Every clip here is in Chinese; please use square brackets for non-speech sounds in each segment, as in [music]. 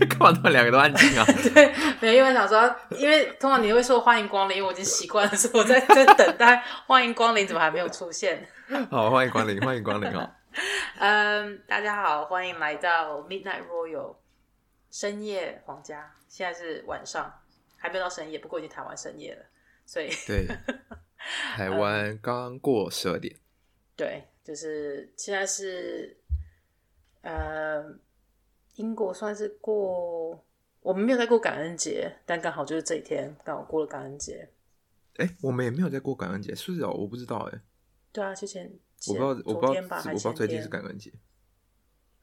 [laughs] 干嘛他们两个都安静啊？[laughs] 对，没有，因为想说，因为通常你会说欢迎光临，我已经习惯了，所以我在在等待欢迎光临，怎么还没有出现？好，欢迎光临，欢迎光临啊！[laughs] 嗯，大家好，欢迎来到 Midnight Royal 深夜皇家。现在是晚上，还没有到深夜，不过已经谈完深夜了，所以对，台湾刚过十二点。对，就是现在是呃。英国算是过，我们没有在过感恩节，但刚好就是这一天刚好过了感恩节。哎、欸，我们也没有在过感恩节，是不是哦？我不知道哎。对啊，之前我不知道，我不知道，我不知道最近是感恩节。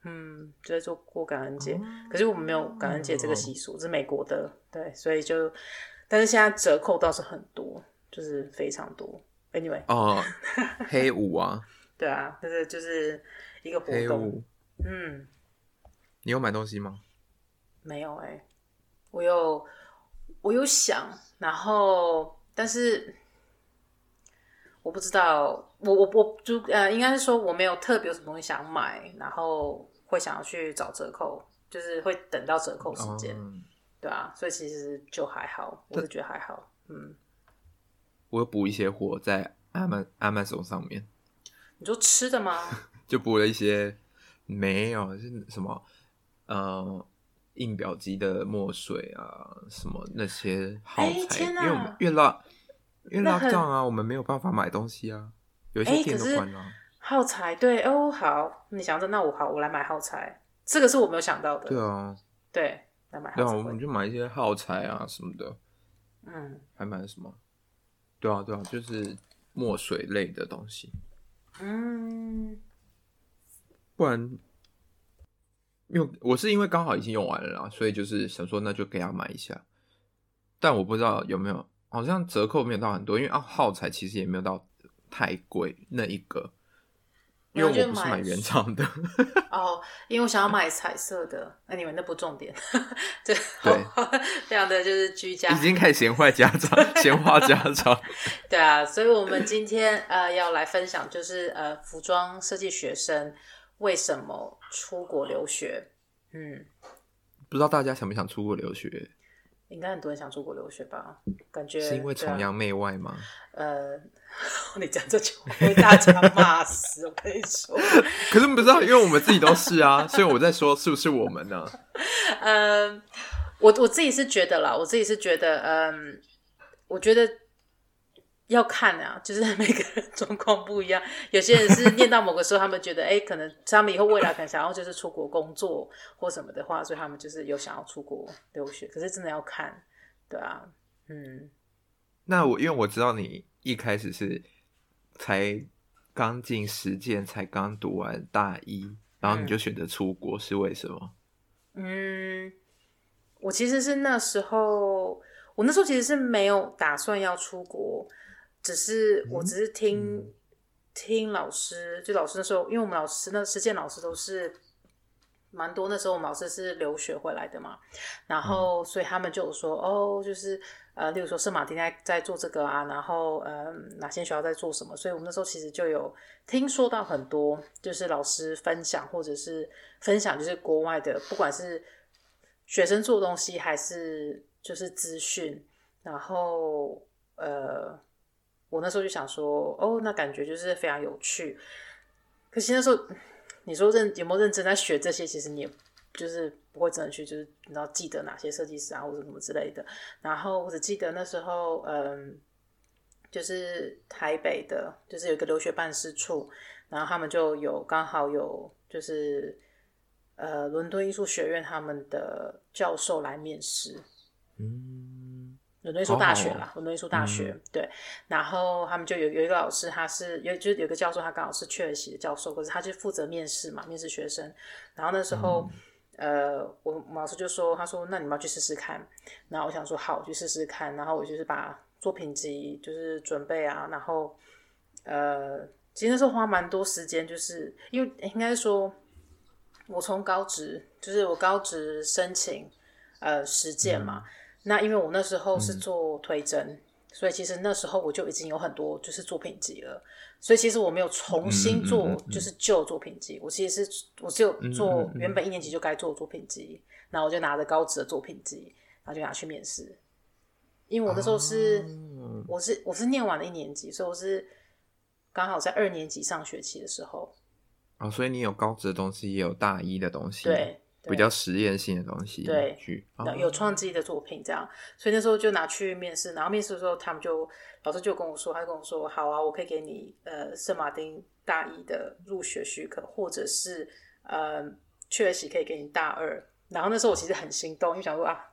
嗯，就在做过感恩节，嗯，可是我们没有感恩节这个习俗，嗯，是美国的，对，所以就，但是现在折扣倒是很多，就是非常多。Anyway，哦，黑五啊，[laughs] 对啊，就是就是一个活动，嗯。你有买东西吗？没有哎、欸，我有，我有想，然后，但是我不知道，我我我就呃，应该是说我没有特别有什么东西想买，然后会想要去找折扣，就是会等到折扣时间、嗯，对啊，所以其实就还好，我是觉得还好，嗯。我有补一些货在 Amazon 上面。你说吃的吗？[laughs] 就补了一些，没有是什么？呃，印表机的墨水啊，什么那些耗材，因为我们越拉越拉账啊，我们没有办法买东西啊，有些店都关了、啊。耗材对哦，好，你想着那我好，我来买耗材，这个是我没有想到的。对啊，对，来买耗材。对啊，我们就买一些耗材啊什么的。嗯，还买什么？对啊，对啊，就是墨水类的东西。嗯，不然。因为我是因为刚好已经用完了啦，所以就是想说那就给他买一下，但我不知道有没有，好像折扣没有到很多，因为啊耗材其实也没有到太贵那一个，因为我不是买原厂的。[laughs] 哦，因为我想要买彩色的，那你们那不重点，[laughs] 对对，[laughs] 非常的就是居家，已经开始闲话家常，闲话家常，对啊，所以我们今天呃要来分享就是呃服装设计学生。为什么出国留学？嗯，不知道大家想不想出国留学？应该很多人想出国留学吧？感觉是因为崇洋媚外吗？呃，[laughs] 你讲这句话被大家骂死，我跟你说。[laughs] 可是不知道，因为我们自己都是啊，[laughs] 所以我在说是不是我们呢？嗯、呃，我我自己是觉得啦，我自己是觉得，嗯，我觉得。要看啊，就是 [laughs] 每个人状况不一样。有些人是念到某个时候，他们觉得，哎、欸，可能他们以后未来可能想要就是出国工作或什么的话，所以他们就是有想要出国留学。可是真的要看，对啊，嗯。那我因为我知道你一开始是才刚进实践，才刚读完大一，然后你就选择出国，是为什么？嗯，我其实是那时候，我那时候其实是没有打算要出国。只是我只是听、嗯、听老师，就老师那时候，因为我们老师那实践老师都是蛮多，那时候我们老师是留学回来的嘛，然后所以他们就有说哦，就是呃，例如说圣马丁在在做这个啊，然后呃哪些学校在做什么，所以我们那时候其实就有听说到很多，就是老师分享或者是分享，就是国外的，不管是学生做东西还是就是资讯，然后呃。我那时候就想说，哦，那感觉就是非常有趣。可是那时候，你说认有没有认真在学这些？其实你也就是不会真的去，就是你知道记得哪些设计师啊，或者什么之类的。然后我只记得那时候，嗯，就是台北的，就是有一个留学办事处，然后他们就有刚好有就是呃伦敦艺术学院他们的教授来面试，嗯。伦敦艺术大学啦，伦敦艺术大学、嗯、对，然后他们就有有一个老师，他是有就有个教授，他刚好是切尔西的教授，可是他就负责面试嘛，面试学生。然后那时候，嗯、呃，我老师就说，他说那你们要去试试看。然后我想说好，我去试试看。然后我就是把作品集就是准备啊，然后呃，其实那时候花蛮多时间，就是因为应该说，我从高职就是我高职申请呃实践嘛。嗯那因为我那时候是做推甄、嗯，所以其实那时候我就已经有很多就是作品集了。所以其实我没有重新做，就是旧作品集。我其实是我只有做原本一年级就该做的作品集，然后我就拿着高职的作品集，然后就拿去面试。因为我那时候是，哦、我是我是念完了一年级，所以我是刚好在二年级上学期的时候。哦，所以你有高职的东西，也有大一的东西，对比较实验性的东西，对，去哦、有创自己的作品这样。所以那时候就拿去面试，然后面试的时候，他们就老师就跟我说，他就跟我说，好啊，我可以给你呃圣马丁大一的入学许可，或者是呃确实可以给你大二。然后那时候我其实很心动，因为想说啊。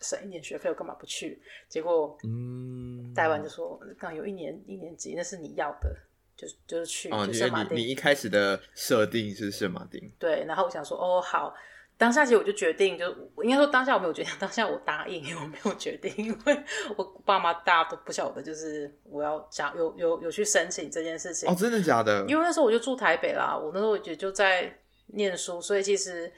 省一年学费，我干嘛不去？结果，嗯，带完就说，刚有一年一年级，那是你要的，就就是去。哦，圣马丁。你一开始的设定是圣马丁。对，然后我想说，哦，好，当下其实我就决定，就应该说当下我没有决定，[laughs] 当下我答应，因为我没有决定，因为我爸妈大家都不晓得，就是我要讲有有有去申请这件事情。哦，真的假的？因为那时候我就住台北啦，我那时候也就在念书，所以其实。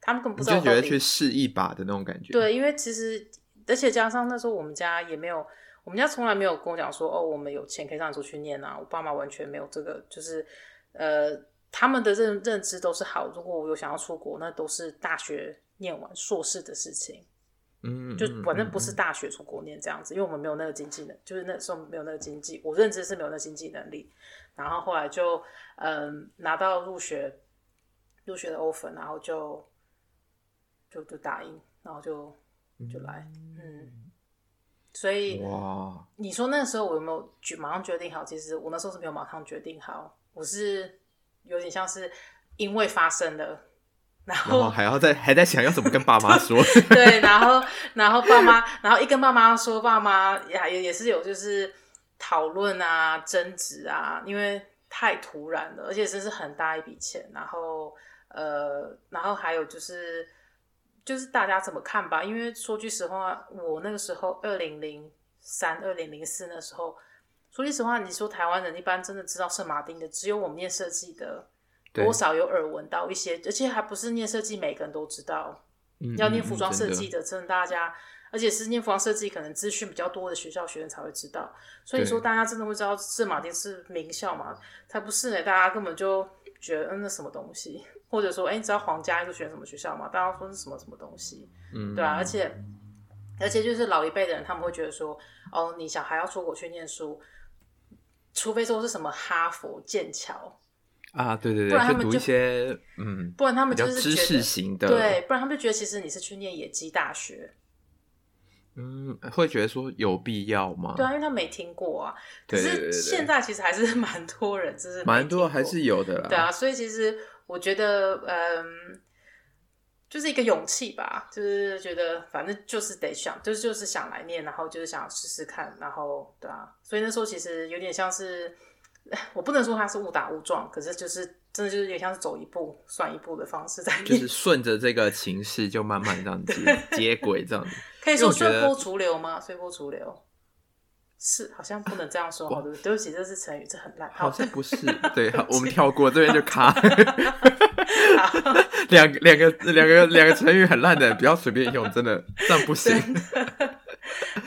他们根本不知道，就觉得去试一把的那种感觉。对，因为其实，而且加上那时候我们家也没有，我们家从来没有跟我讲说，哦，我们有钱可以让你出去念啊。我爸妈完全没有这个，就是呃，他们的认认知都是好。如果我有想要出国，那都是大学念完硕士的事情。嗯，就反正不是大学出国念这样子，因为我们没有那个经济能，就是那时候没有那个经济，我认知是没有那个经济能力。然后后来就嗯、呃、拿到入学入学的 offer，然后就。就就答应，然后就就来，嗯，嗯，所以哇，你说那时候我有没有决马上决定好？其实我那时候是没有马上决定好，我是有点像是因为发生了，然后，然后还要在还在想要怎么跟爸妈说，[laughs] 对，然后然后爸妈，然后一跟爸妈说，爸妈也也是有就是讨论啊、争执啊，因为太突然了，而且这是很大一笔钱，然后呃，然后还有就是。就是大家怎么看吧，因为说句实话，我那个时候二零零三、二零零四那时候，说句实话，你说台湾人一般真的知道圣马丁的，只有我们念设计的，多少有耳闻到一些，而且还不是念设计每个人都知道，嗯、要念服装设计的，真的大家，而且是念服装设计可能资讯比较多的学校学生才会知道，所以说大家真的会知道圣马丁是名校嘛？才不是呢，大家根本就觉得嗯，那什么东西。或者说，哎、欸，你知道皇家艺术学院什么学校吗？大家说是什么什么东西？嗯，对啊，而且而且就是老一辈的人，他们会觉得说，哦，你小孩要出国去念书，除非说是什么哈佛、剑桥啊，对对对，不然他们就读一些嗯，不然他们就是知识型的，对，不然他们就觉得其实你是去念野鸡大学，嗯，会觉得说有必要吗？对啊，因为他没听过啊。可是现在其实还是 [laughs] 蛮多人，就是蛮多还是有的啦。对啊，所以其实。我觉得，嗯，就是一个勇气吧，就是觉得反正就是得想，就是就是想来念，然后就是想试试看，然后对啊，所以那时候其实有点像是，我不能说他是误打误撞，可是就是真的就是有点像是走一步算一步的方式在念，就是顺着这个情势就慢慢这样子 [laughs] 接轨这样子，可以说随波逐流吗？随波逐流。是，好像不能这样说，好的，对不起，这是成语，这很烂。好像不是，[laughs] 对，好，我们跳过这边就卡。[laughs] 两两个两个两个成语很烂的，不要随便用，真的这样不行。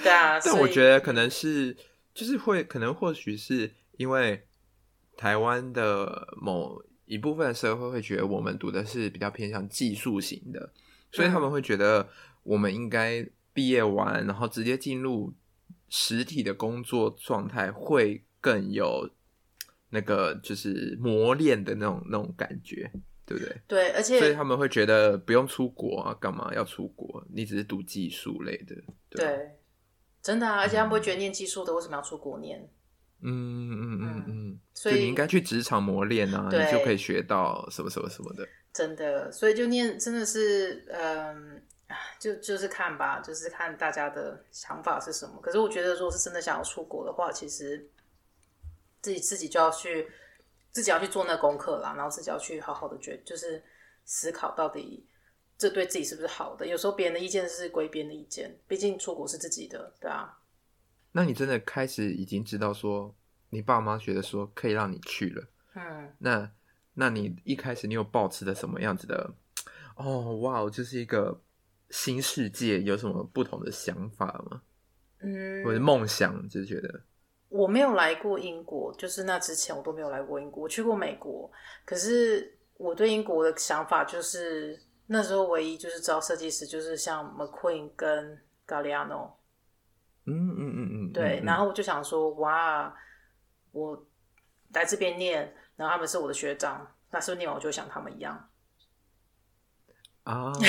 对啊，[laughs] 但我觉得可能是，就是会，可能或许是因为台湾的某一部分社会会觉得我们读的是比较偏向技术型的，所以他们会觉得我们应该毕业完，然后直接进入。实体的工作状态会更有那个就是磨练的那种那种感觉，对不对？对，而且所以他们会觉得不用出国啊，干嘛要出国？你只是读技术类的，对，对，真的啊！而且他们会觉得念技术的为什么要出国念？嗯嗯嗯嗯嗯，所以你应该去职场磨练啊，你就可以学到什么什么什么的。真的，所以就念真的是嗯。就就是看吧，就是看大家的想法是什么。可是我觉得，如果是真的想要出国的话，其实自己自己就要去，自己要去做那功课啦，然后自己要去好好的觉，就是思考到底这对自己是不是好的。有时候别人的意见是归别人的意见，毕竟出国是自己的，对啊。那你真的开始已经知道说，你爸妈觉得说可以让你去了，嗯，那那你一开始你有抱持的什么样子的？哦，哇，就是一个。新世界有什么不同的想法吗？嗯，我的梦想就是觉得我没有来过英国，就是那之前我都没有来过英国，我去过美国，可是我对英国的想法就是那时候唯一就是知道设计师就是像 McQueen 跟 Galliano，嗯嗯嗯嗯，对，然后我就想说哇，我来这边念，然后他们是我的学长，那是不是念完我就像他们一样？啊、嗯，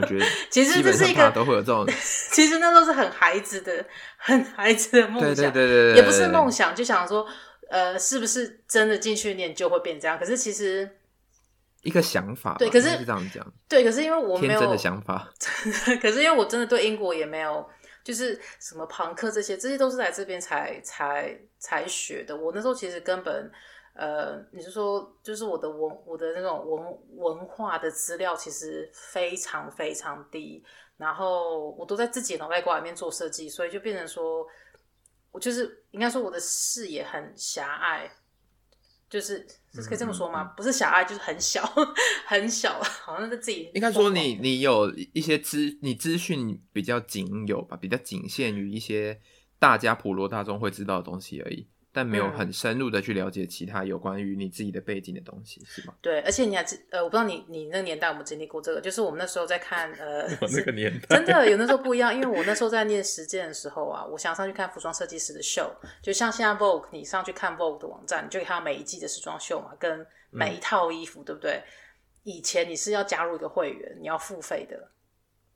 我觉得 [laughs] 其实这是一个都会有这种，[laughs] 其实那都是很孩子的、很孩子的梦想，对对对对对，也不是梦想，就想说，呃，是不是真的进去念就会变这样？可是其实一个想法，对，可是是这样讲，对，可是因为我没有天真的想法，[laughs] 可是因为我真的对英国也没有，就是什么庞克这些，这些都是来这边才才才学的。我那时候其实根本。呃，你是说，就是我的文，我的那种文文化的资料其实非常非常低，然后我都在自己脑袋瓜里面做设计，所以就变成说，我就是应该说我的视野很狭隘，就是可以这么说吗？不是狭隘，就是很小，[laughs] 很小，好像是自己。应该说你你有一些资，你资讯比较仅有吧，比较仅限于一些大家普罗大众会知道的东西而已。但没有很深入的去了解其他有关于你自己的背景的东西，是吗？对，而且你还知呃，我不知道你你那个年代有没有经历过这个，就是我们那时候在看呃，[laughs] 那个年代真的有那时候不一样，因为我那时候在念实践的时候啊，我想上去看服装设计师的秀，就像现在 Vogue，你上去看 Vogue 的网站，你就看每一季的时装秀嘛，跟每一套衣服，嗯、对不对？以前你是要加入一个会员，你要付费的。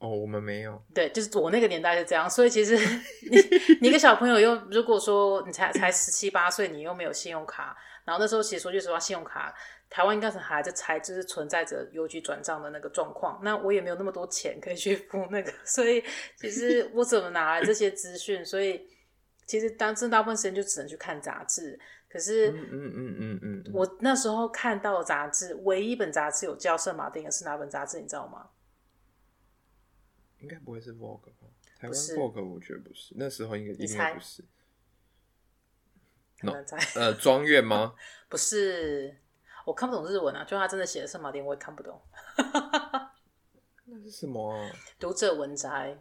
哦，我们没有。对，就是我那个年代是这样，所以其实 [laughs] 你你一个小朋友又如果说你才才十七八岁，你又没有信用卡，然后那时候其实说句实话，信用卡台湾应该是还在才就是存在着邮局转账的那个状况，那我也没有那么多钱可以去付那个，[laughs] 所以其实我怎么拿来这些资讯？所以其实当时大部分时间就只能去看杂志。可是，嗯嗯嗯嗯嗯，我那时候看到的杂志，唯一一本杂志有叫圣马丁的是哪本杂志？你知道吗？应该不会是 Vogue 吧？台湾 Vogue 我觉得不是，那时候应该应该不是。No, 呃，庄院吗？[laughs] 不是，我看不懂日文啊。就他真的写的圣马丁，我也看不懂。[laughs] 那是什么啊？读者文摘。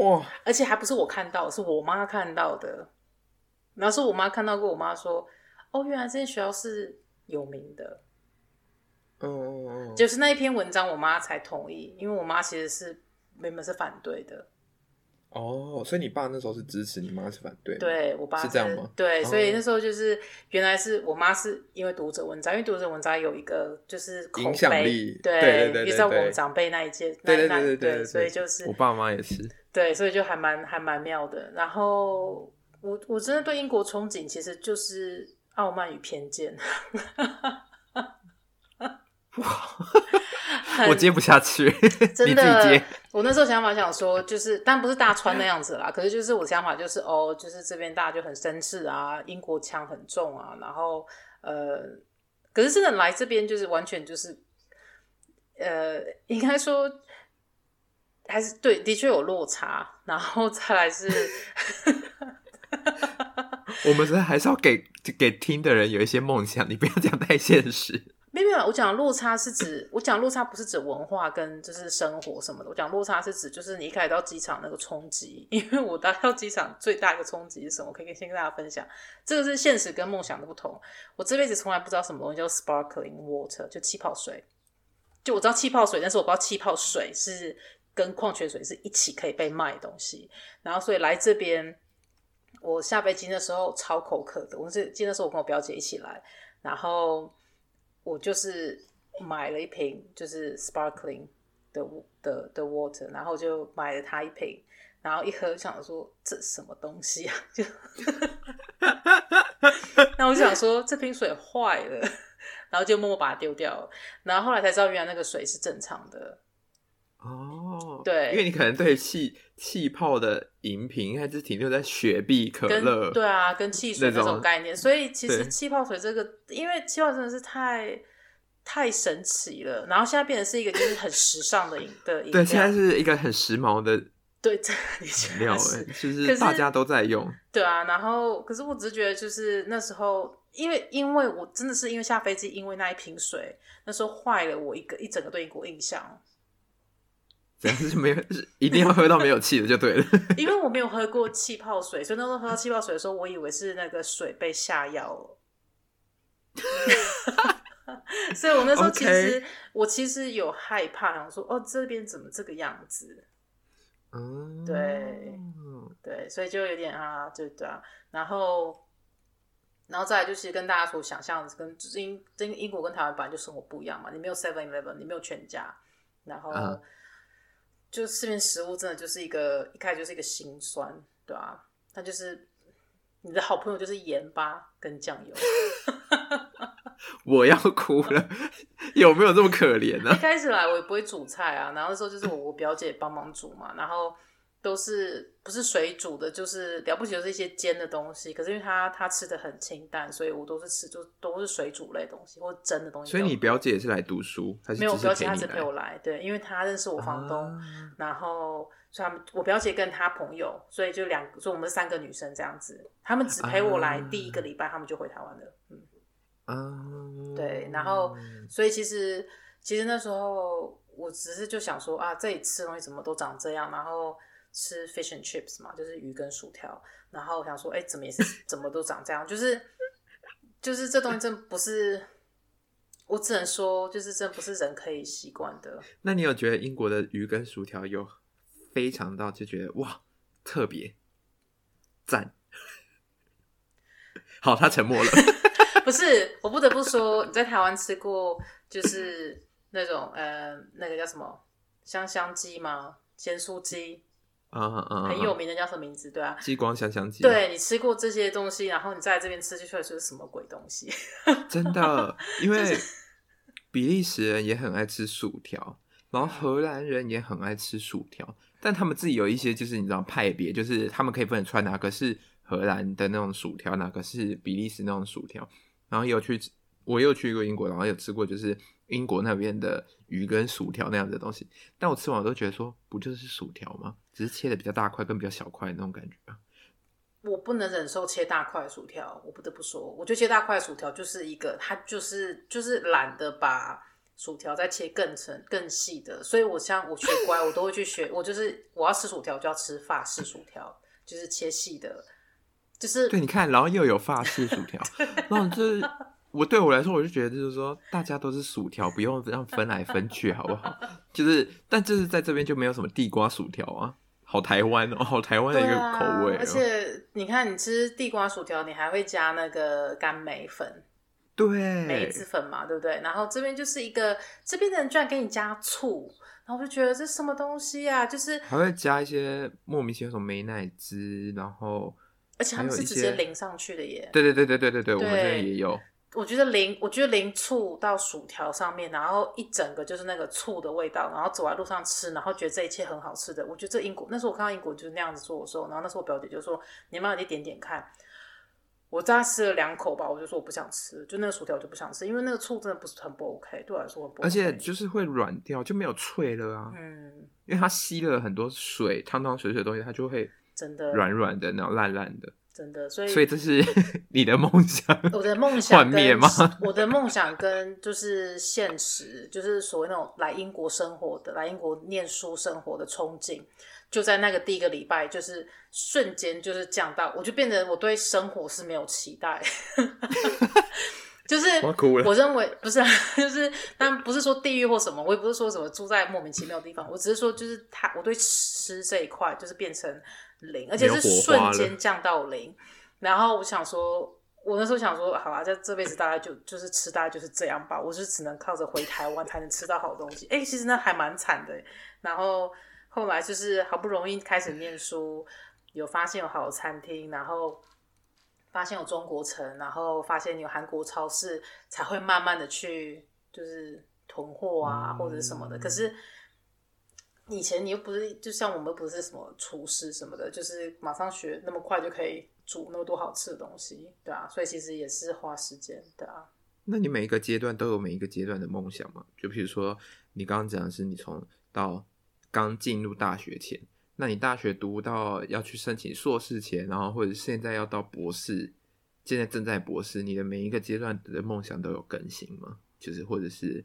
哇！而且还不是我看到，是我妈看到的。然后是我妈看到过，我妈说：“哦，原来这些学校是有名的。”嗯嗯嗯，就是那一篇文章，我妈才同意，因为我妈其实是原本是反对的。哦，所以你爸那时候是支持，你妈是反对？对，我爸是，是这样吗？对，哦、所以那时候就是原来是我妈是因为读者文章，因为读者文章有一个就是口影响力，对对对对，比如说我们长辈那一届，对对对对，对，对，对，所以就是我爸妈也是，对，所以就还蛮还蛮妙的。然后我我真的对英国憧憬，其实就是傲慢与偏见。我接不下去，[laughs] 真的。我那时候想法想说，就是，但不是大川那样子啦。可是就是我想法就是，哦，就是这边大家就很绅士啊，英国腔很重啊。然后，呃，可是真的来这边就是完全就是，呃，应该说还是对，的确有落差。然后再来是 [laughs] [laughs] 我们是还是要给给听的人有一些梦想，你不要讲太现实。没有，我讲落差是指，我讲落差不是指文化跟就是生活什么的，我讲落差是指就是你一开始到机场那个冲击，因为我到到机场最大一个冲击是什么？我可以先跟大家分享，这个是现实跟梦想的不同。我这辈子从来不知道什么东西叫 sparkling water，就气泡水。就我知道气泡水，但是我不知道气泡水是跟矿泉水是一起可以被卖的东西。然后所以来这边，我下飞机的时候超口渴的。我是记得那时候我跟我表姐一起来，然后。我就是买了一瓶，就是 sparkling 的的的 water，然后就买了它一瓶，然后一喝，想说这什么东西啊？[laughs] 就，那我就想说这瓶水坏了，然后就默默把它丢掉了。然后后来才知道，原来那个水是正常的。哦，对，因为你可能对气气泡的饮品还是停留在雪碧、可乐，对啊，跟汽水这种概念，所以其实气泡水这个，因为气泡真的是太太神奇了，然后现在变成是一个就是很时尚的饮的饮料，对，现在是一个很时髦的对 [laughs] 这饮料，哎，就是大家都在用，对啊，然后可是我只是觉得就是那时候，因为因为我真的是因为下飞机，因为那一瓶水那时候坏了我一个一整个对英国印象。这样就没有，一定要喝到没有气的就对了。[laughs] 因为我没有喝过气泡水，所以那时候喝到气泡水的时候，我以为是那个水被下药了。[laughs] 所以我那时候其实我其实有害怕，想说哦，这边怎么这个样子？嗯，对，对，所以就有点啊，对对啊，然后，然后再来就是跟大家所想象的，跟英跟英国跟台湾本来就生活不一样嘛，你没有 Seven Eleven，你没有全家，然后。Uh. 就市面食物真的就是一个一开始就是一个心酸，对啊，它就是你的好朋友就是盐巴跟酱油。[laughs] 我要哭了，有没有这么可怜呢、啊？[laughs] 一开始来我也不会煮菜啊，然后那时候就是我我表姐帮忙煮嘛，然后。都是不是水煮的，就是了不起，就是一些煎的东西。可是因为他他吃的很清淡，所以我都是吃就都是水煮类东西或蒸的东西。所以你表姐也是来读书，还是没有？我表姐她只陪我来，对，因为她认识我房东，啊、然后所以他们我表姐跟她朋友，所以就两，所以我们三个女生这样子。他们只陪我来第一个礼拜，他们就回台湾了。嗯，啊，对，然后所以其实其实那时候我只是就想说啊，这里吃的东西怎么都长这样，然后。吃 fish and chips 嘛，就是鱼跟薯条，然后我想说，哎、欸，怎么也是怎么都长这样，就是就是这东西真不是，我只能说，就是真不是人可以习惯的。那你有觉得英国的鱼跟薯条有非常到就觉得哇特别赞？好，他沉默了。[laughs] 不是，我不得不说，你在台湾吃过就是那种呃那个叫什么香香鸡吗？咸酥鸡。啊啊啊！很有名的叫什么名字？对啊，激光香香鸡。对，你吃过这些东西，然后你在这边吃，就出来是什么鬼东西？[laughs] 真的，因为比利时人也很爱吃薯条，然后荷兰人也很爱吃薯条，但他们自己有一些就是你知道派别，就是他们可以分得出来哪个是荷兰的那种薯条，哪个是比利时那种薯条。然后有去，我又去过英国，然后有吃过就是。英国那边的鱼跟薯条那样的东西，但我吃完我都觉得说，不就是薯条吗？只是切的比较大块跟比较小块的那种感觉。我不能忍受切大块薯条，我不得不说，我觉得切大块薯条就是一个，它就是就是懒得把薯条再切更成更细的，所以我像我学乖，我都会去学，我就是我要吃薯条就要吃法式薯条，就是切细的，就是对，你看，然后又有法式薯条，[laughs] 然后就是。我对我来说，我就觉得就是说，大家都是薯条，不用这样分来分去，好不好？就是，但就是在这边就没有什么地瓜薯条啊，好台湾哦，好台湾的一个口味。而且你看，你吃地瓜薯条，你还会加那个甘梅粉，对，梅子粉嘛，对不对？然后这边就是一个，这边的人居然给你加醋，然后我就觉得这是什么东西啊？就是还会加一些莫名其妙什么美乃滋，然后而且他们是直接淋上去的耶。对对对对对对对，我们这边也有。我觉得零，我觉得零醋到薯条上面，然后一整个就是那个醋的味道，然后走在路上吃，然后觉得这一切很好吃的。我觉得这英国，那时候我看到英国就是那样子做的时候，然后那时候我表姐就说：“你慢慢点点看。”我大概吃了两口吧，我就说我不想吃，就那个薯条我就不想吃，因为那个醋真的不是很不 OK，对我来说很不 OK。而且就是会软掉，就没有脆了啊。嗯，因为它吸了很多水，汤汤水水的东西，它就会真的软软的，然后烂烂的。真的，所以所以这是 [laughs] 你的梦想。[laughs] 我的梦想幻灭吗 [laughs] 我的梦想跟就是现实，就是所谓那种来英国生活的、来英国念书生活的憧憬，就在那个第一个礼拜，就是瞬间就是降到，我就变得我对生活是没有期待。就是我认为不是，就是但不是说地狱或什么，我也不是说什么住在莫名其妙的地方，我只是说就是他，我对吃这一块就是变成。零，而且是瞬间降到零。然后我想说，我那时候想说，好吧，这这辈子大概就就是吃，大概就是这样吧。我是只能靠着回台湾才能吃到好东西。哎，其实那还蛮惨的。然后后来就是好不容易开始念书，有发现有好的餐厅，然后发现有中国城，然后发现有韩国超市，才会慢慢的去就是囤货啊或者什么的。可是。以前你又不是，就像我们不是什么厨师什么的，就是马上学那么快就可以煮那么多好吃的东西，对啊，所以其实也是花时间，对啊。那你每一个阶段都有每一个阶段的梦想吗？就比如说你刚刚讲的是你从到刚进入大学前，那你大学读到要去申请硕士前，然后或者现在要到博士，现在正在博士，你的每一个阶段的梦想都有更新吗？就是或者是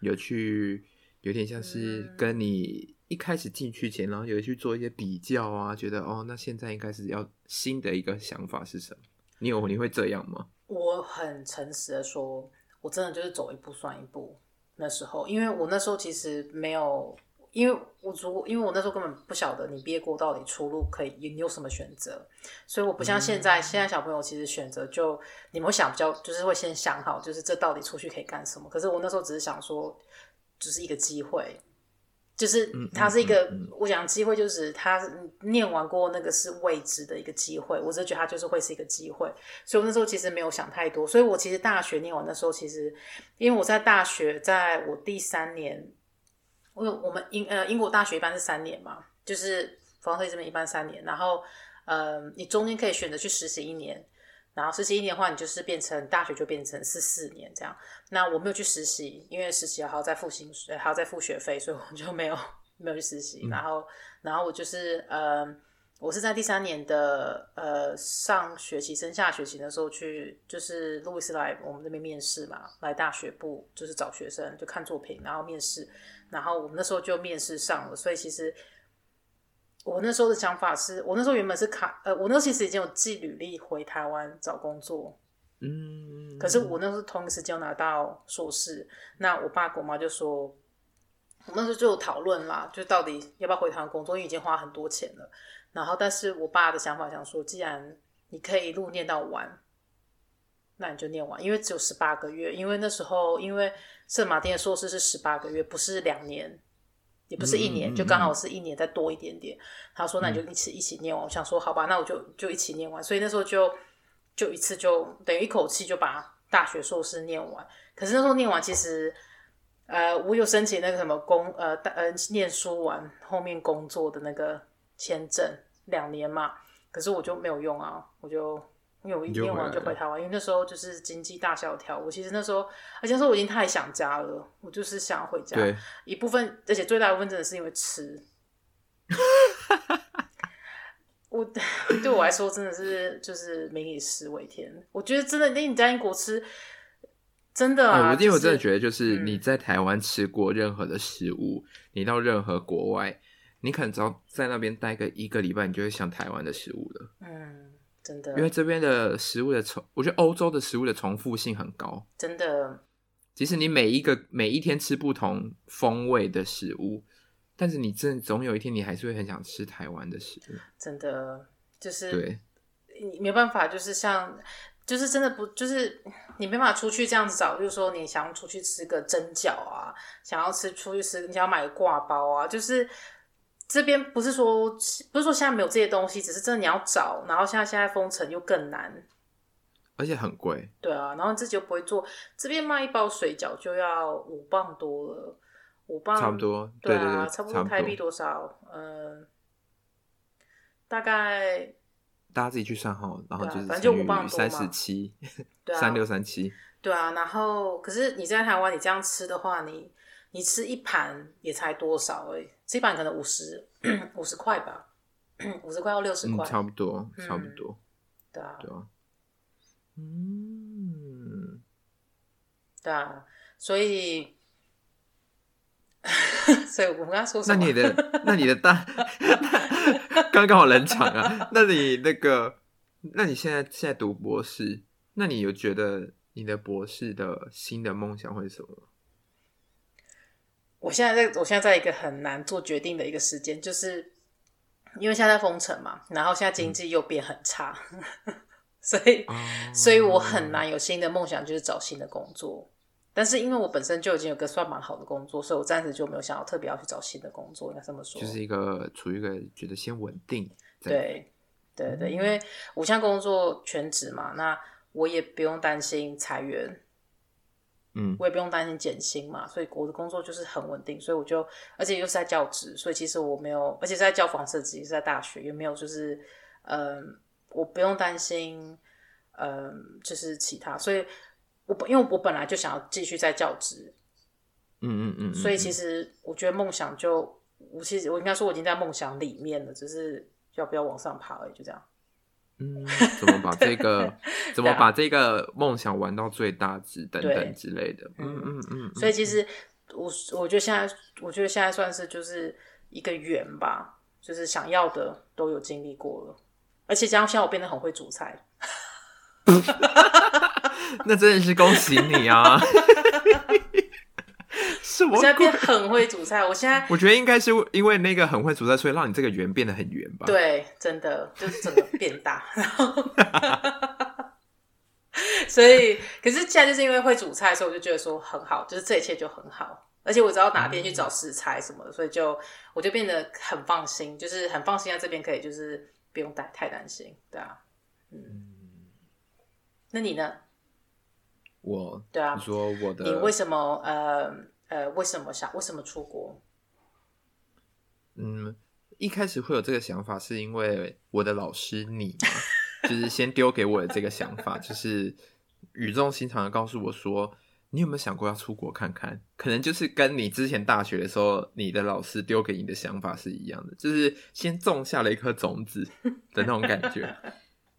有去。有点像是跟你一开始进去前，然后有去做一些比较啊，觉得哦，那现在应该是要新的一个想法是什么？你有你会这样吗？我很诚实的说，我真的就是走一步算一步。那时候，因为我那时候其实没有。因为我如果因为我那时候根本不晓得你毕业过到底出路可以你有什么选择，所以我不像现在，嗯、现在小朋友其实选择就你们会想比较就是会先想好，就是这到底出去可以干什么。可是我那时候只是想说，只、是一个机会，就是它是一个、嗯嗯嗯、我讲机会，就是他念完过那个是未知的一个机会，我只是觉得他就是会是一个机会，所以我那时候其实没有想太多。所以我其实大学念完的时候，其实因为我在大学在我第三年。我我们英呃英国大学一般是三年嘛，就是服装设计这边一般三年，然后呃你中间可以选择去实习一年，然后实习一年的话，你就是变成大学就变成是四年这样。那我没有去实习，因为实习还要再付薪水，还要再付学费，所以我就没有没有去实习。然后然后我就是呃我是在第三年的呃上学期升下学期的时候去，就是路易斯来我们这边面试嘛，来大学部就是找学生就看作品，然后面试。然后我们那时候就面试上了，所以其实我那时候的想法是，我那时候原本是卡，呃，我那时候其实已经有寄履历回台湾找工作，嗯，可是我那时候同一时间拿到硕士，那我爸跟我妈就说，我那时候就有讨论啦，就到底要不要回台湾工作，因为已经花很多钱了。然后，但是我爸的想法想说，既然你可以一路念到完，那你就念完，因为只有十八个月，因为那时候因为。圣马丁的硕士是十八个月，不是两年，也不是一年，嗯、就刚好是一年再多一点点。嗯、他说：“那你就一起一起念完。嗯”我想说：“好吧，那我就就一起念完。”所以那时候就就一次就等于一口气就把大学硕士念完。可是那时候念完，其实呃，我有申请那个什么工呃呃念书完后面工作的那个签证两年嘛，可是我就没有用啊，我就。因为我一念完就回台湾，因为那时候就是经济大萧条。我其实那时候，而且那时候我已经太想家了，我就是想回家。对一部分，而且最大部分真的是因为吃。我 [laughs] 对我来说真的是就是民以食为天。我觉得真的，那你在英国吃，真的啊。我因为我真的觉得，就是你在台湾吃过任何的食物，嗯、你到任何国外，你可能只要在那边待个一个礼拜，你就会想台湾的食物了。嗯。真的，因为这边的食物的重，我觉得欧洲的食物的重复性很高。真的，即使你每一个每一天吃不同风味的食物，但是你真总有一天你还是会很想吃台湾的食物。真的，就是对，你没办法，就是像，就是真的不，就是你没办法出去这样子找，就是说你想要出去吃个蒸饺啊，想要吃出去吃，你想要买个挂包啊，就是。这边不是说不是说现在没有这些东西，只是真的你要找，然后现在现在封城又更难，而且很贵。对啊，然后你自己又不会做，这边卖一包水饺就要五磅多了，五磅差不多，对啊，差不多台币多少？嗯，大概大家自己去算好，然后就是反正就五磅多三十七，[laughs] 三六三七，对啊。然后可是你在台湾，你这样吃的话，你。你吃一盘也才多少而已，这版可能五十五十块吧，五十块到六十块，差不多，差不多，嗯、对啊，对啊，嗯，对啊，所以，[laughs] 所以我们刚刚说什么？那你的，那你的大，[laughs] 刚刚好冷场啊。那你那个，那你现在现在读博士，那你有觉得你的博士的新的梦想会是什么？我现在在，我现在在一个很难做决定的一个时间，就是因为现在在封城嘛，然后现在经济又变很差，嗯、[laughs] 所以，嗯、所以我很难有新的梦想，就是找新的工作。但是因为我本身就已经有个算蛮好的工作，所以我暂时就没有想要特别要去找新的工作，应该这么说。就是一个处于一个觉得先稳定。对，对对，因为我现在工作全职嘛，那我也不用担心裁员。嗯，我也不用担心减薪嘛，所以我的工作就是很稳定，所以我就，而且又是在教职，所以其实我没有，而且是在教房设计，是在大学，也没有就是，嗯、呃，我不用担心，嗯、呃，就是其他，所以我因为我本来就想要继续在教职，嗯嗯嗯，所以其实我觉得梦想就，我其实我应该说我已经在梦想里面了，只是要不要往上爬而已，就这样。嗯，怎么把这个 [laughs] 怎么把这个梦想玩到最大值等等之类的。嗯嗯嗯。所以其实我我觉得现在我觉得现在算是就是一个圆吧，就是想要的都有经历过了，而且加上现在我变得很会煮菜，[laughs] 那真的是恭喜你啊！是我现在变很会煮菜，我现在我觉得应该是因为那个很会煮菜，所以让你这个圆变得很圆吧？对，真的就是整个变大，[laughs] 然后所以可是现在就是因为会煮菜，所以我就觉得说很好，就是这一切就很好，而且我知道哪边去找食材什么的，所以就我就变得很放心，就是很放心在这边可以就是不用太太担心，对啊，嗯，那你呢？我对啊，你说我的，你为什么呃呃为什么想为什么出国？嗯，一开始会有这个想法，是因为我的老师你，就是先丢给我的这个想法，就是语重心长的告诉我说，你有没有想过要出国看看？可能就是跟你之前大学的时候，你的老师丢给你的想法是一样的，就是先种下了一颗种子的那种感觉。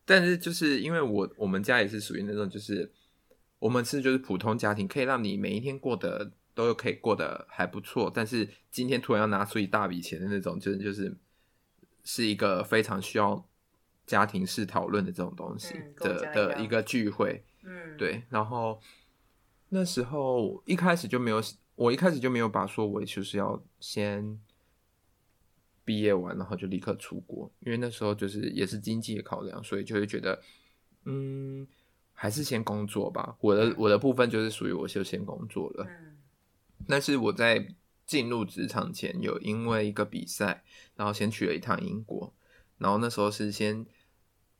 但是就是因为我我们家也是属于那种就是。我们是就是普通家庭，可以让你每一天过得都可以过得还不错。但是今天突然要拿出一大笔钱的那种，就是就是是一个非常需要家庭式讨论的这种东西的、嗯、的一个聚会。嗯，对。然后那时候一开始就没有，我一开始就没有把说我就是要先毕业完，然后就立刻出国，因为那时候就是也是经济的考量，所以就会觉得嗯。还是先工作吧。我的我的部分就是属于我就先工作了。嗯。但是我在进入职场前，有因为一个比赛，然后先去了一趟英国。然后那时候是先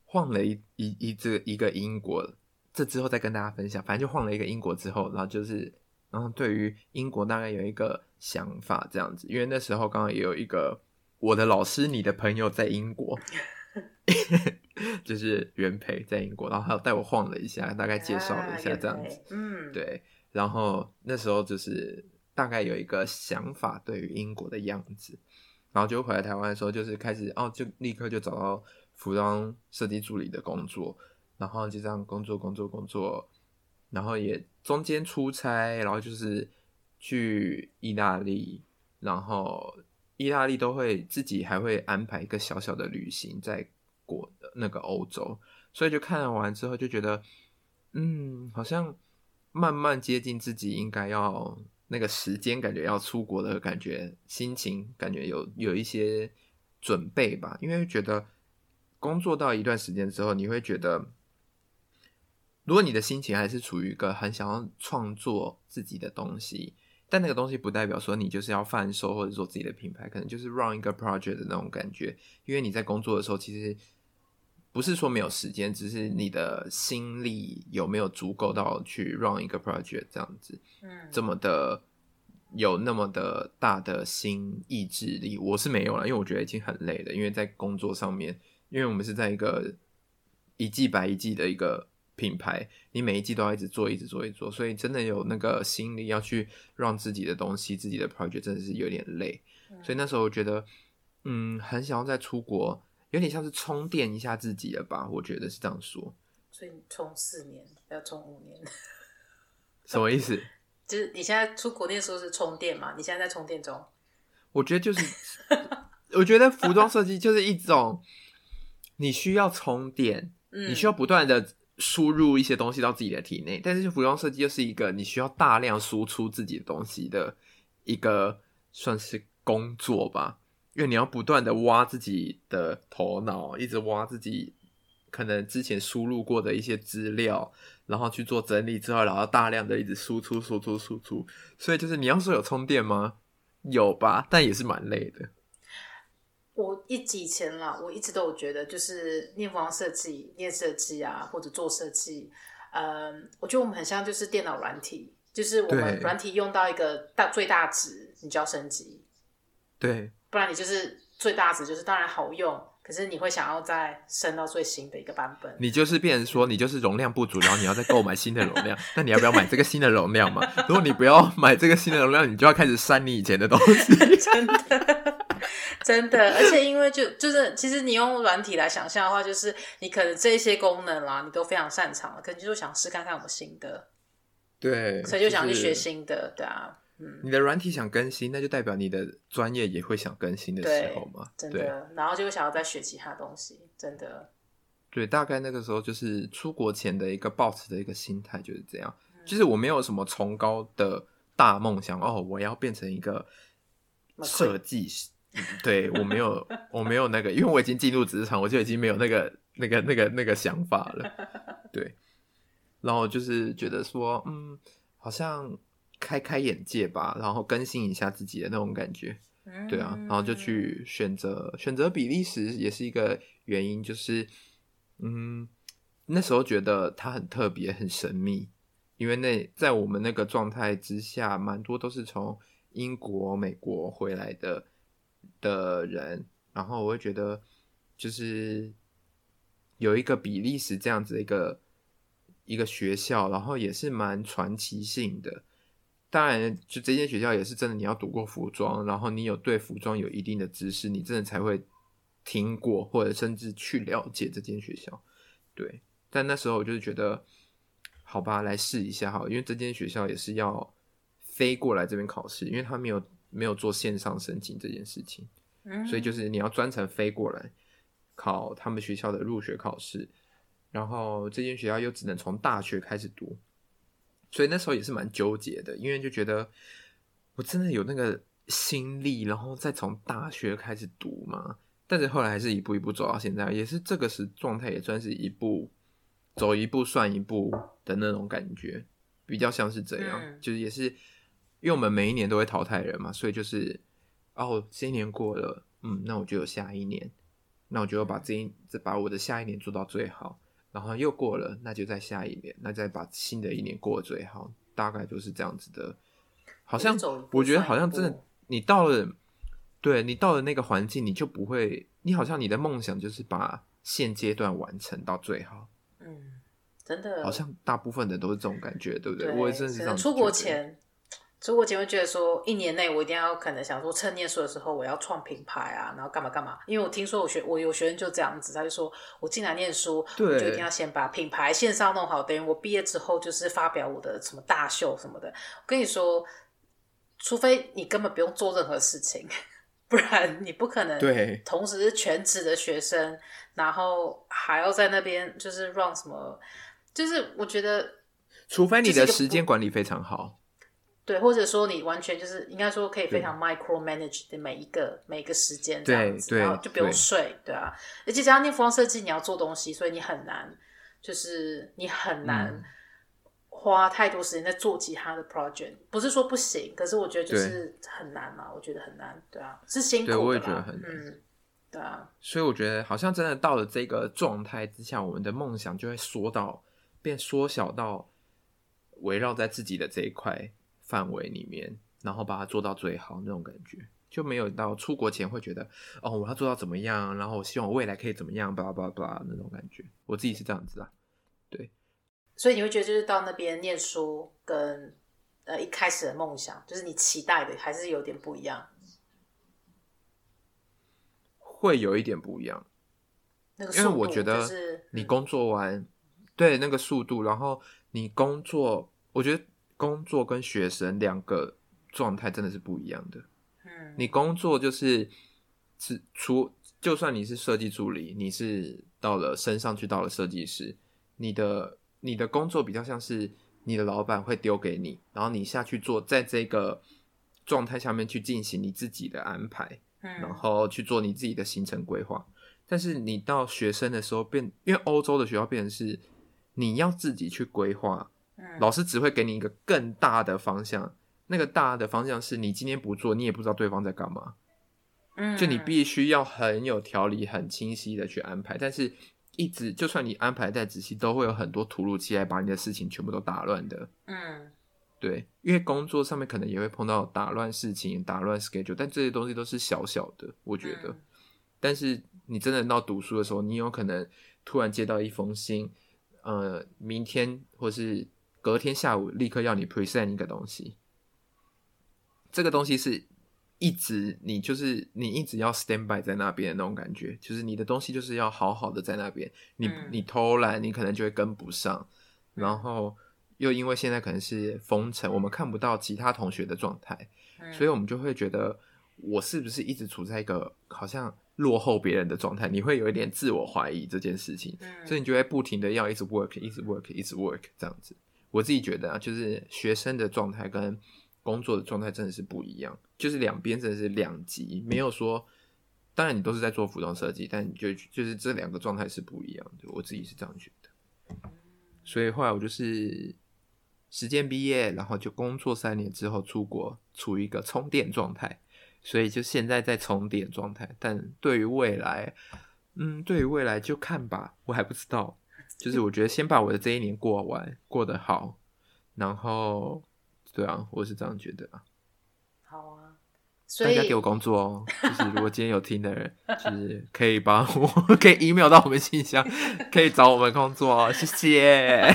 晃了一一一这一个英国，这之后再跟大家分享。反正就晃了一个英国之后，然后就是然后对于英国大概有一个想法这样子。因为那时候刚刚也有一个我的老师，你的朋友在英国。[laughs] 就是原培在英国，然后他有带我晃了一下，大概介绍了一下这样子，嗯，对，然后那时候就是大概有一个想法对于英国的样子，然后就回来台湾的时候，就是开始哦，就立刻就找到服装设计助理的工作，然后就这样工作工作工作，然后也中间出差，然后就是去意大利，然后意大利都会自己还会安排一个小小的旅行在。国那个欧洲，所以就看完之后就觉得，嗯，好像慢慢接近自己应该要那个时间，感觉要出国的感觉，心情感觉有有一些准备吧。因为觉得工作到一段时间之后，你会觉得，如果你的心情还是处于一个很想要创作自己的东西，但那个东西不代表说你就是要贩售或者做自己的品牌，可能就是 run 一个 project 的那种感觉。因为你在工作的时候，其实。不是说没有时间，只是你的心力有没有足够到去 run 一个 project 这样子，嗯，这么的有那么的大的心意志力，我是没有了，因为我觉得已经很累了。因为在工作上面，因为我们是在一个一季白一季的一个品牌，你每一季都要一直做，一直做，一直做，所以真的有那个心力要去让自己的东西、自己的 project 真的是有点累。所以那时候我觉得，嗯，很想要再出国。有点像是充电一下自己了吧，我觉得是这样说。所以你充四年，要充五年，什么意思？[laughs] 就是你现在出国念书是充电嘛？你现在在充电中。我觉得就是，我觉得服装设计就是一种你需要充电，嗯、你需要不断的输入一些东西到自己的体内，但是服装设计又是一个你需要大量输出自己的东西的一个算是工作吧。因为你要不断的挖自己的头脑，一直挖自己可能之前输入过的一些资料，然后去做整理之后，然后大量的一直输出、输出、输出。所以就是你要说有充电吗？有吧，但也是蛮累的。我一以前啦，我一直都有觉得，就是念服装设计、念设计啊，或者做设计，嗯，我觉得我们很像就是电脑软体，就是我们软体用到一个大最大值，你就要升级。对。不然你就是最大值，就是当然好用，可是你会想要再升到最新的一个版本。你就是变成说，你就是容量不足，然后你要再购买新的容量。[laughs] 那你要不要买这个新的容量嘛？[laughs] 如果你不要买这个新的容量，你就要开始删你以前的东西。[laughs] 真的，真的，而且因为就就是，其实你用软体来想象的话，就是你可能这些功能啦，你都非常擅长了，可能就想试看看有没有新的。对，所以就想去学新的，就是、对啊。嗯，你的软体想更新，那就代表你的专业也会想更新的时候嘛。真的，对然后就会想要再学其他东西，真的。对，大概那个时候就是出国前的一个抱持的一个心态就是这样。嗯、就是我没有什么崇高的大梦想哦，我要变成一个设计师。对，我没有，[laughs] 我没有那个，因为我已经进入职场，我就已经没有那个、那个、那个、那个想法了。对，然后就是觉得说，嗯，好像开开眼界吧，然后更新一下自己的那种感觉。对啊，然后就去选择选择比利时，也是一个原因，就是。嗯，那时候觉得它很特别、很神秘，因为那在我们那个状态之下，蛮多都是从英国、美国回来的的人，然后我会觉得就是有一个比利时这样子的一个一个学校，然后也是蛮传奇性的。当然，就这间学校也是真的，你要读过服装，然后你有对服装有一定的知识，你真的才会。听过或者甚至去了解这间学校，对，但那时候我就是觉得，好吧，来试一下哈，因为这间学校也是要飞过来这边考试，因为他没有没有做线上申请这件事情，嗯，所以就是你要专程飞过来考他们学校的入学考试，然后这间学校又只能从大学开始读，所以那时候也是蛮纠结的，因为就觉得我真的有那个心力，然后再从大学开始读嘛？但是后来还是一步一步走到现在，也是这个时状态，也算是一步走一步算一步的那种感觉，比较像是这样，嗯、就是也是因为我们每一年都会淘汰人嘛，所以就是哦，这一年过了，嗯，那我就有下一年，那我就要把这一把我的下一年做到最好，然后又过了，那就在下一年，那再把新的一年过最好，大概就是这样子的。好像我觉得好像真的，你到了。对，你到了那个环境，你就不会，你好像你的梦想就是把现阶段完成到最好。嗯，真的，好像大部分的都是这种感觉，对不对？对我也真是这样。出国前，出国前会觉得说，一年内我一定要可能想说，趁念书的时候我要创品牌啊，然后干嘛干嘛。因为我听说我学我有学生就这样子，他就说我进来念书，对我就一定要先把品牌线上弄好，等于我毕业之后就是发表我的什么大秀什么的。我跟你说，除非你根本不用做任何事情。[laughs] 不然你不可能对同时是全职的学生，然后还要在那边就是 run 什么，就是我觉得，除非你的时间管理非常好，对，或者说你完全就是应该说可以非常 micro manage 的每一个每一个时间这样子，然后就不用睡，对，对啊，而且加上念服装设计，你要做东西，所以你很难，就是你很难。嗯花太多时间在做其他的 project，不是说不行，可是我觉得就是很难嘛，我觉得很难，对啊，是辛苦的。对，我也觉得很难，嗯，对啊。所以我觉得好像真的到了这个状态之下，我们的梦想就会缩到变缩小到围绕在自己的这一块范围里面，然后把它做到最好那种感觉，就没有到出国前会觉得哦，我要做到怎么样，然后我希望我未来可以怎么样，巴拉巴拉巴拉那种感觉。我自己是这样子啊，对。所以你会觉得，就是到那边念书跟呃一开始的梦想，就是你期待的还是有点不一样，会有一点不一样。那个因为我觉得你工作完，嗯、对那个速度，然后你工作，我觉得工作跟学生两个状态真的是不一样的。嗯，你工作就是是除，就算你是设计助理，你是到了升上去到了设计师，你的。你的工作比较像是你的老板会丢给你，然后你下去做，在这个状态下面去进行你自己的安排，嗯，然后去做你自己的行程规划。但是你到学生的时候变，因为欧洲的学校变成是你要自己去规划，嗯，老师只会给你一个更大的方向，那个大的方向是你今天不做，你也不知道对方在干嘛，嗯，就你必须要很有条理、很清晰的去安排，但是。一直就算你安排再仔细，都会有很多突如其来把你的事情全部都打乱的。嗯，对，因为工作上面可能也会碰到打乱事情、打乱 schedule，但这些东西都是小小的，我觉得。嗯、但是你真的到读书的时候，你有可能突然接到一封信，呃，明天或是隔天下午立刻要你 present 一个东西，这个东西是。一直你就是你一直要 stand by 在那边的那种感觉，就是你的东西就是要好好的在那边，你、嗯、你偷懒，你可能就会跟不上，然后又因为现在可能是封城，我们看不到其他同学的状态，所以我们就会觉得我是不是一直处在一个好像落后别人的状态？你会有一点自我怀疑这件事情，所以你就会不停的要一直 work，一直 work，一直 work 这样子。我自己觉得啊，就是学生的状态跟工作的状态真的是不一样，就是两边真的是两极，没有说，当然你都是在做服装设计，但你就就是这两个状态是不一样的。我自己是这样觉得，所以后来我就是。实践毕业，然后就工作三年之后出国，处于一个充电状态，所以就现在在充电状态。但对于未来，嗯，对于未来就看吧，我还不知道。就是我觉得先把我的这一年过完，过得好，然后，对啊，我是这样觉得啊。好啊，所以大家给我工作哦。就是如果今天有听的人，就是可以帮我，可以 email 到我们信箱，可以找我们工作哦，谢谢。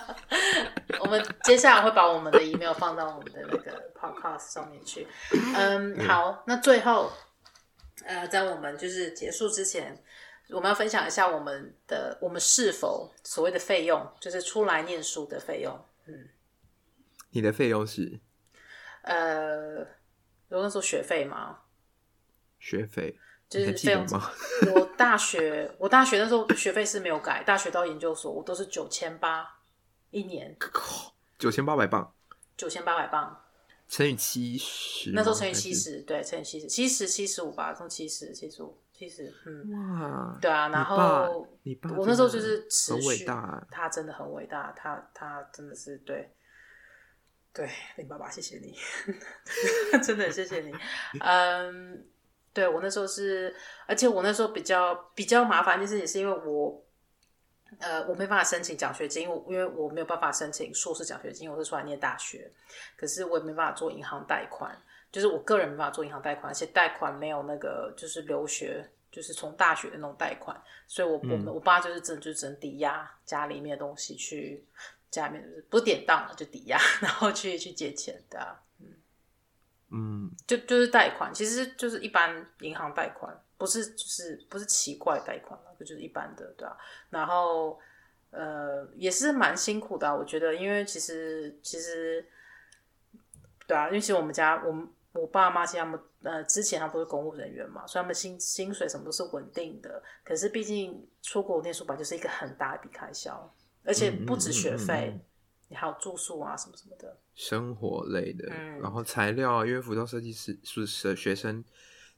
[laughs] 我们接下来会把我们的 email 放到我们的那个 podcast 上面去。嗯，好，那最后，呃，在我们就是结束之前，我们要分享一下我们的我们是否所谓的费用，就是出来念书的费用。嗯，你的费用是？呃，有人说学费吗？学费就是费用吗？我大学 [laughs] 我大学那时候学费是没有改，大学到研究所我都是九千八。一年九千八百镑，九千八百镑乘以七十，那时候乘以七十，对，乘以七十，七十七十五吧，从七十七十五，七十，嗯，哇，对啊，然后你爸，我那时候就是持续，很伟大，他真的很伟大，他他真的是对，对，林爸爸，谢谢你，[laughs] 真的谢谢你，[laughs] 嗯，对我那时候是，而且我那时候比较比较麻烦，就是也是因为我。呃，我没办法申请奖学金，因为我没有办法申请硕士奖学金，我是出来念大学，可是我也没办法做银行贷款，就是我个人没办法做银行贷款，而且贷款没有那个就是留学，就是从大学的那种贷款，所以我我、嗯、我爸就是真的就只能抵押家里面的东西去家里面，就是不是典当了就抵押，[laughs] 然后去去借钱的、啊，嗯嗯，就就是贷款，其实就是一般银行贷款。不是，就是不是奇怪贷款了，就是一般的，对啊。然后，呃，也是蛮辛苦的啊，我觉得，因为其实其实，对啊，因为其实我们家，我我爸妈其实他们，呃，之前他们都是公务人员嘛，所以他们薪薪水什么都是稳定的。可是毕竟出国念书吧，就是一个很大一笔开销，而且不止学费，嗯嗯嗯嗯，你还有住宿啊什么什么的，生活类的，嗯、然后材料，因为服装设计师是是学生。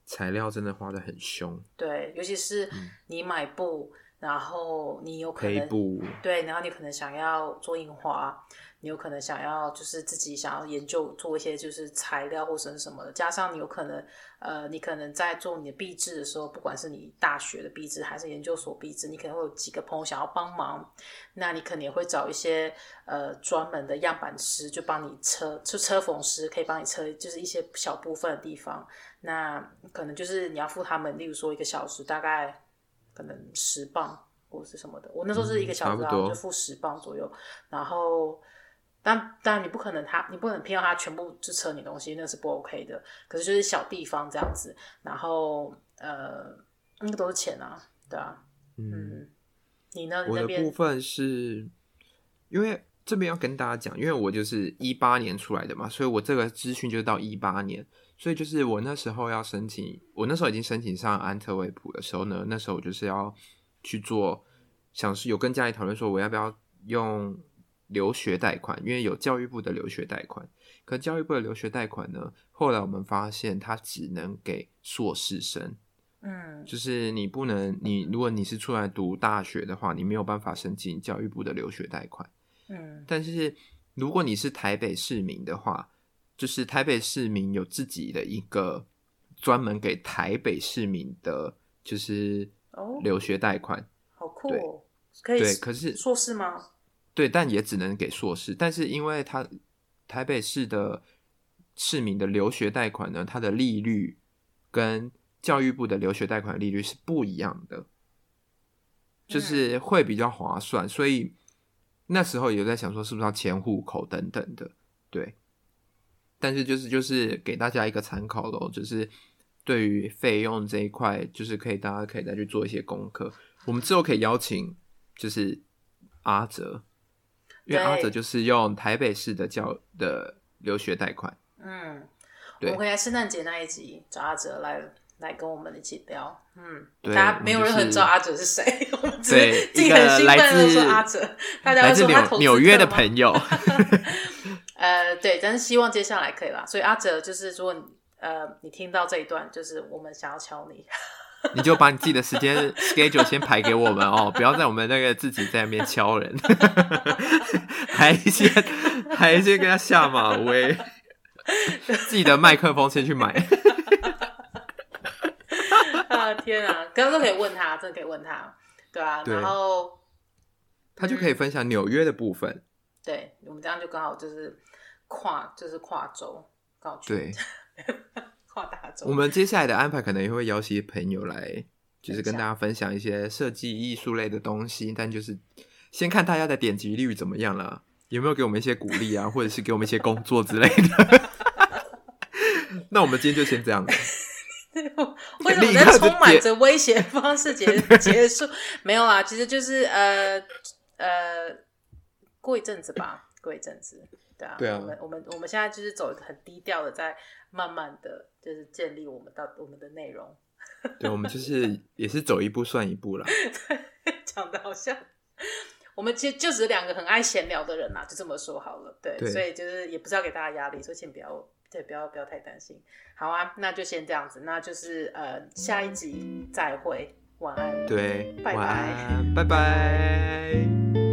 材料真的花的很凶，对，尤其是你买布，嗯、然后你有可能，对，然后你可能想要做印花，你有可能想要就是自己想要研究做一些就是材料或者是什么的，加上你有可能呃，你可能在做你的壁纸的时候，不管是你大学的壁纸还是研究所壁纸，你可能会有几个朋友想要帮忙，那你可能也会找一些呃专门的样板师，就帮你车，就车缝师可以帮你车，就是一些小部分的地方。那可能就是你要付他们，例如说一个小时大概可能十磅或者是什么的。我那时候是一个小时啊，就付十磅左右。然后，但但你不可能他，你不能偏要他全部就扯你东西，那是不 OK 的。可是就是小地方这样子，然后呃，那个都是钱啊，对啊，嗯，嗯，你呢？我的部分是因为这边要跟大家讲，因为我就是一八年出来的嘛，所以我这个资讯就是到一八年。所以就是我那时候要申请，我那时候已经申请上安特卫普的时候呢，那时候我就是要去做，想是有跟家里讨论说我要不要用留学贷款，因为有教育部的留学贷款。可教育部的留学贷款呢，后来我们发现它只能给硕士生，嗯，就是你不能，你如果你是出来读大学的话，你没有办法申请教育部的留学贷款，嗯，但是如果你是台北市民的话。就是台北市民有自己的一个专门给台北市民的，就是留学贷款，哦，好酷哦！可以，对，可是硕士吗？对，但也只能给硕士。但是因为他台北市的市民的留学贷款呢，它的利率跟教育部的留学贷款利率是不一样的，就是会比较划算。所以那时候有在想说，是不是要迁户口等等的，对。但是就是就是给大家一个参考咯，就是对于费用这一块，就是可以大家可以再去做一些功课。我们之后可以邀请就是阿哲，因为阿哲就是用台北市的教的留学贷款。嗯，我们可以在圣诞节那一集找阿哲来来跟我们一起聊。嗯，对大家没有人很知道阿哲是谁，我们只是自己一很兴奋个来自的说阿哲，大家会说他纽约的朋友。[laughs] 呃，对，但是希望接下来可以啦。所以阿哲就是说，呃，你听到这一段，就是我们想要敲你，[laughs] 你就把你自己的时间 schedule 先排给我们哦，不要在我们那个自己在那边敲人，[laughs] 还先还先跟他下马威，自己的麦克风先去买。[laughs] 啊天啊，刚刚都可以问他，真的可以问他，对啊，对然后他就可以分享纽约的部分。对我们这样就刚好就是跨，就是跨州，刚好去对，[laughs] 跨大洲。我们接下来的安排可能也会邀请朋友来，就是跟大家分享一些设计艺术类的东西，但就是先看大家的点击率怎么样了，有没有给我们一些鼓励啊，或者是给我们一些工作之类的。[laughs] 那我们今天就先这样了。[laughs] 为什么在充满着威胁方式结结束？没有啊，其实就是呃呃，过一阵子吧，[laughs] 过一阵子，对啊，对啊我们我们我们现在就是走一个很低调的，在慢慢的就是建立我们到我们的内容。对，我们就是也是走一步算一步啦。[laughs] 讲的好像我们其实就只是两个很爱闲聊的人啦，就这么说好了。对，对所以就是也不是要给大家压力，所以请不要。对，不要不要太担心。好啊，那就先这样子。那就是呃，下一集再会，晚安。对，拜拜，拜拜。